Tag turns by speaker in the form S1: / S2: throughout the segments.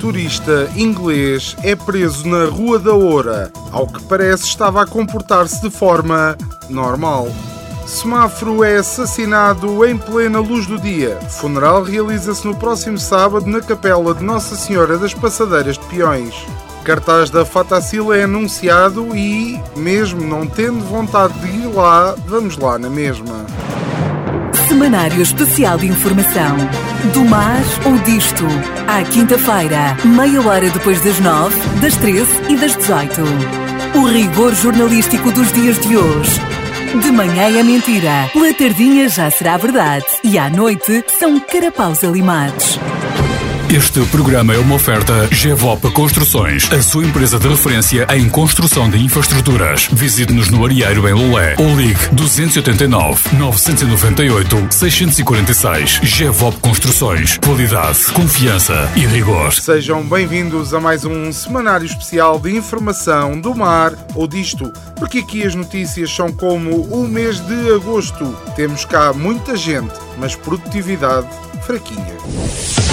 S1: Turista inglês é preso na Rua da Oura. Ao que parece, estava a comportar-se de forma normal. Semáforo é assassinado em plena luz do dia. Funeral realiza-se no próximo sábado na capela de Nossa Senhora das Passadeiras de Peões. Cartaz da Fatacila é anunciado e, mesmo não tendo vontade de ir lá, vamos lá na mesma.
S2: Semanário Especial de Informação. Do mar ou disto. À quinta-feira, meia hora depois das nove, das treze e das dezoito. O rigor jornalístico dos dias de hoje. De manhã é mentira, pela tardinha já será verdade e à noite são carapaus alimados.
S3: Este programa é uma oferta GEVOP Construções, a sua empresa de referência em construção de infraestruturas. Visite-nos no Arieiro em Lolé ou ligue 289 998 646. GEVOP Construções. Qualidade, confiança e rigor.
S1: Sejam bem-vindos a mais um semanário especial de informação do mar ou disto, porque aqui as notícias são como o mês de agosto. Temos cá muita gente, mas produtividade fraquinha.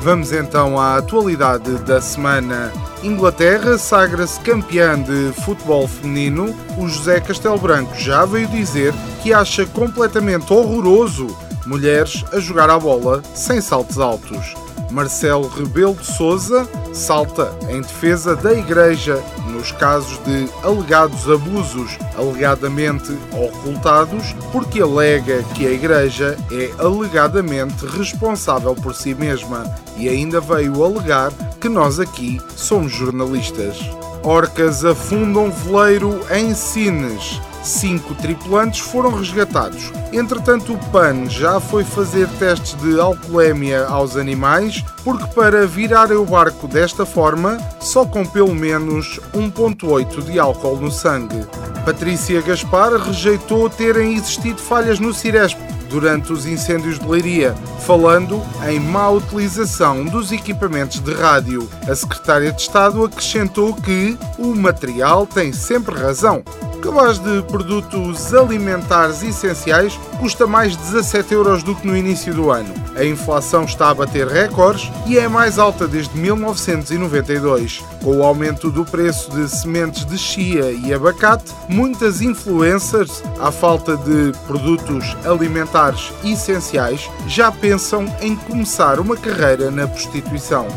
S1: Vamos então à atualidade da semana. Inglaterra sagra-se campeã de futebol feminino. O José Castelo Branco já veio dizer que acha completamente horroroso mulheres a jogar à bola sem saltos altos. Marcelo Rebelo de Souza salta em defesa da Igreja nos casos de alegados abusos alegadamente ocultados, porque alega que a Igreja é alegadamente responsável por si mesma e ainda veio alegar que nós aqui somos jornalistas. Orcas afundam veleiro em Sines. Cinco tripulantes foram resgatados. Entretanto, o PAN já foi fazer testes de alcoolemia aos animais, porque para virarem o barco desta forma, só com pelo menos 1,8 de álcool no sangue. Patrícia Gaspar rejeitou terem existido falhas no Ciresp durante os incêndios de Leiria, falando em má utilização dos equipamentos de rádio. A secretária de Estado acrescentou que o material tem sempre razão. Cabaz de produtos alimentares essenciais custa mais 17 euros do que no início do ano. A inflação está a bater recordes e é mais alta desde 1992. Com o aumento do preço de sementes de chia e abacate, muitas influencers, à falta de produtos alimentares essenciais, já pensam em começar uma carreira na prostituição.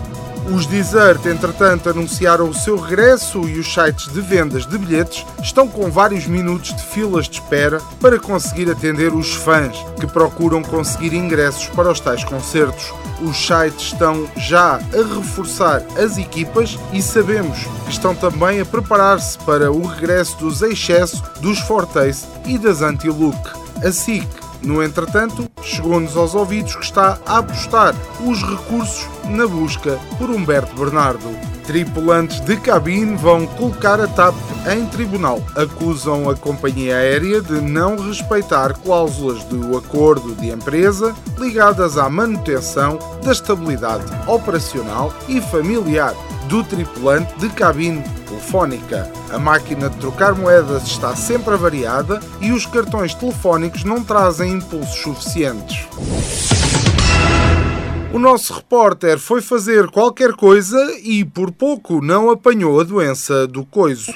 S1: Os Desert, entretanto, anunciaram o seu regresso e os sites de vendas de bilhetes estão com vários minutos de filas de espera para conseguir atender os fãs que procuram conseguir ingressos para os tais concertos. Os sites estão já a reforçar as equipas e sabemos que estão também a preparar-se para o regresso dos excesso dos Fortace e das Anti-Look. A SIC no entretanto, chegou-nos aos ouvidos que está a apostar os recursos na busca por Humberto Bernardo. Tripulantes de cabine vão colocar a TAP em tribunal. Acusam a companhia aérea de não respeitar cláusulas do acordo de empresa ligadas à manutenção da estabilidade operacional e familiar do tripulante de cabine telefónica. A máquina de trocar moedas está sempre avariada e os cartões telefónicos não trazem impulsos suficientes. O nosso repórter foi fazer qualquer coisa e por pouco não apanhou a doença do coiso.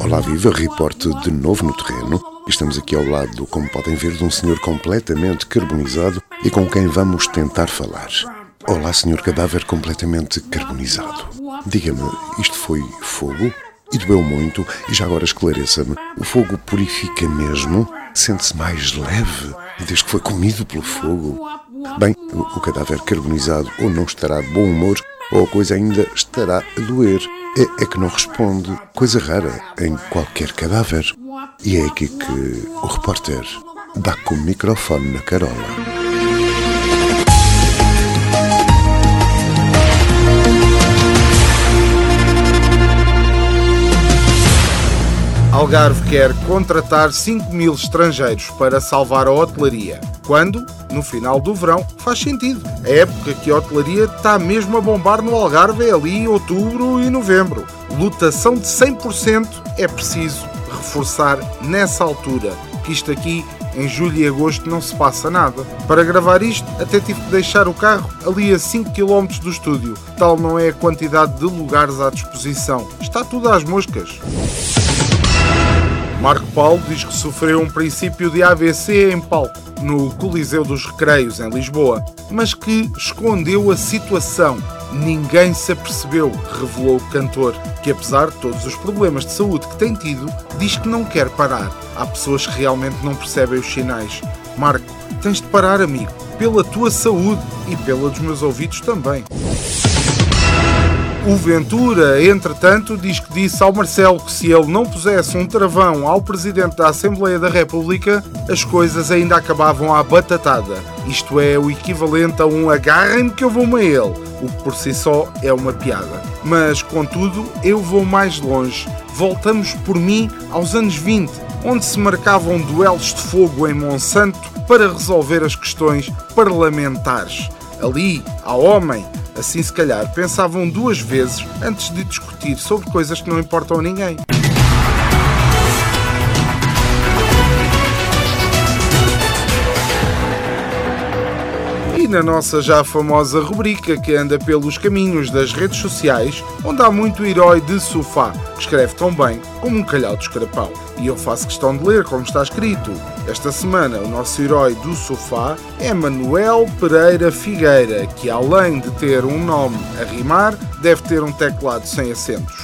S4: Olá, viva, reporte de novo no terreno. Estamos aqui ao lado, como podem ver, de um senhor completamente carbonizado e com quem vamos tentar falar. Olá, senhor cadáver completamente carbonizado. Diga-me, isto foi fogo? E doeu muito? E já agora esclareça-me, o fogo purifica mesmo? Sente-se mais leve desde que foi comido pelo fogo? Bem, o cadáver carbonizado ou não estará de bom humor ou a coisa ainda estará a doer. É, é que não responde, coisa rara em qualquer cadáver. E é aqui que o repórter dá com o microfone na carola.
S1: Algarve quer contratar 5 mil estrangeiros para salvar a hotelaria. Quando? No final do verão. Faz sentido. A época que a hotelaria está mesmo a bombar no Algarve é ali em outubro e novembro. Lotação de 100% é preciso reforçar nessa altura, que isto aqui em julho e agosto não se passa nada. Para gravar isto, até tive de deixar o carro ali a 5 km do estúdio. Tal não é a quantidade de lugares à disposição. Está tudo às moscas. Marco Paulo diz que sofreu um princípio de AVC em palco no Coliseu dos Recreios, em Lisboa, mas que escondeu a situação. Ninguém se apercebeu, revelou o cantor, que apesar de todos os problemas de saúde que tem tido, diz que não quer parar. Há pessoas que realmente não percebem os sinais. Marco, tens de parar, amigo, pela tua saúde e pela dos meus ouvidos também. O Ventura, entretanto, diz que disse ao Marcelo que se ele não pusesse um travão ao Presidente da Assembleia da República, as coisas ainda acabavam à batatada. Isto é o equivalente a um agarrem-me que eu vou-me a ele, o que por si só é uma piada. Mas, contudo, eu vou mais longe. Voltamos por mim aos anos 20, onde se marcavam duelos de fogo em Monsanto para resolver as questões parlamentares. Ali, ao homem, Assim, se calhar, pensavam duas vezes antes de discutir sobre coisas que não importam a ninguém. E na nossa já famosa rubrica que anda pelos caminhos das redes sociais, onde há muito herói de sofá, que escreve tão bem como um calhau de escarapau. E eu faço questão de ler como está escrito. Esta semana, o nosso herói do sofá é Manuel Pereira Figueira, que além de ter um nome a rimar, deve ter um teclado sem acentos.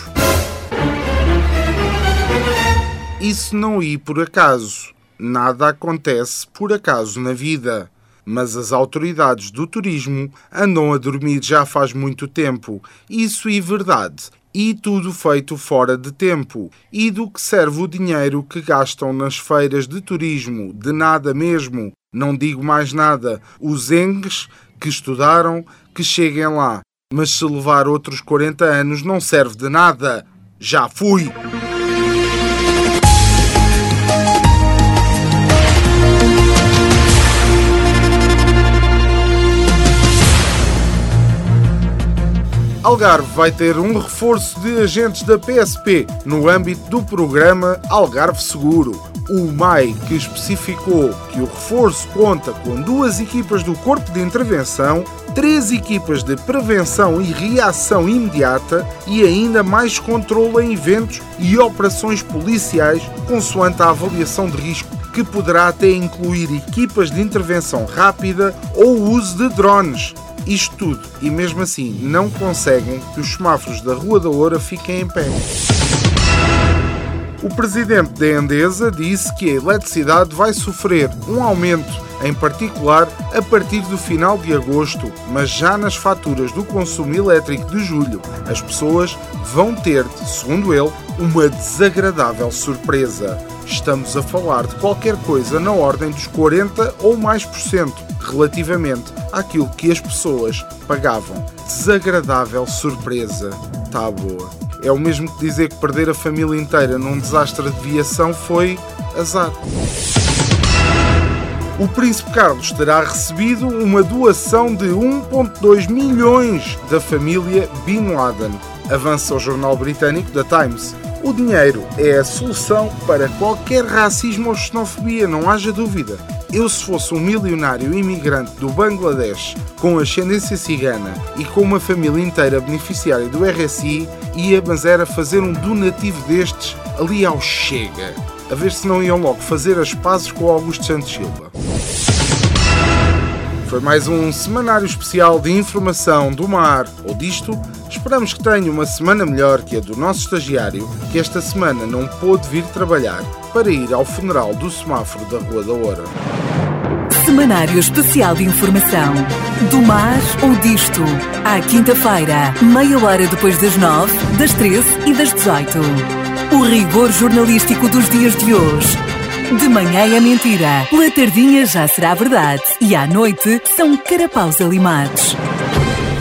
S1: Isso não ir por acaso. Nada acontece por acaso na vida mas as autoridades do turismo andam a dormir já faz muito tempo. Isso é verdade. E tudo feito fora de tempo. E do que serve o dinheiro que gastam nas feiras de turismo? De nada mesmo. Não digo mais nada. Os engues que estudaram, que cheguem lá. Mas se levar outros 40 anos não serve de nada. Já fui! Algarve vai ter um reforço de agentes da PSP no âmbito do programa Algarve Seguro. O MAI, que especificou que o reforço conta com duas equipas do Corpo de Intervenção, três equipas de prevenção e reação imediata e ainda mais controle em eventos e operações policiais, consoante a avaliação de risco, que poderá até incluir equipas de intervenção rápida ou uso de drones isto tudo, e mesmo assim não conseguem que os semáforos da Rua da Oura fiquem em pé. O presidente da Endesa disse que a eletricidade vai sofrer um aumento, em particular a partir do final de agosto, mas já nas faturas do consumo elétrico de julho, as pessoas vão ter, segundo ele, uma desagradável surpresa. Estamos a falar de qualquer coisa na ordem dos 40 ou mais por cento relativamente àquilo que as pessoas pagavam. Desagradável surpresa. Tá boa. É o mesmo que dizer que perder a família inteira num desastre de viação foi azar. O Príncipe Carlos terá recebido uma doação de 1,2 milhões da família Bin Laden. Avança o jornal britânico The Times. O dinheiro é a solução para qualquer racismo ou xenofobia, não haja dúvida. Eu, se fosse um milionário imigrante do Bangladesh com ascendência cigana e com uma família inteira beneficiária do RSI, ia, mas era fazer um donativo destes ali ao Chega. A ver se não iam logo fazer as pazes com Augusto Santos Silva. Foi mais um semanário especial de informação do mar ou disto. Esperamos que tenha uma semana melhor que a do nosso estagiário, que esta semana não pôde vir trabalhar para ir ao funeral do semáforo da Rua da Oura.
S2: Semanário Especial de Informação. Do mar ou disto. À quinta-feira, meia hora depois das nove, das treze e das dezoito. O rigor jornalístico dos dias de hoje. De manhã é mentira, pela tardinha já será verdade e à noite são carapaus alimados.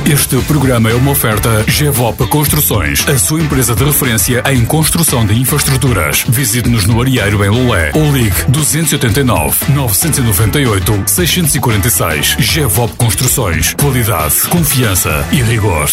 S3: Este programa é uma oferta GEVOP Construções, a sua empresa de referência em construção de infraestruturas. Visite-nos no Arieiro em Lolé ou ligue 289 998 646. GEVOP Construções. Qualidade, confiança e rigor.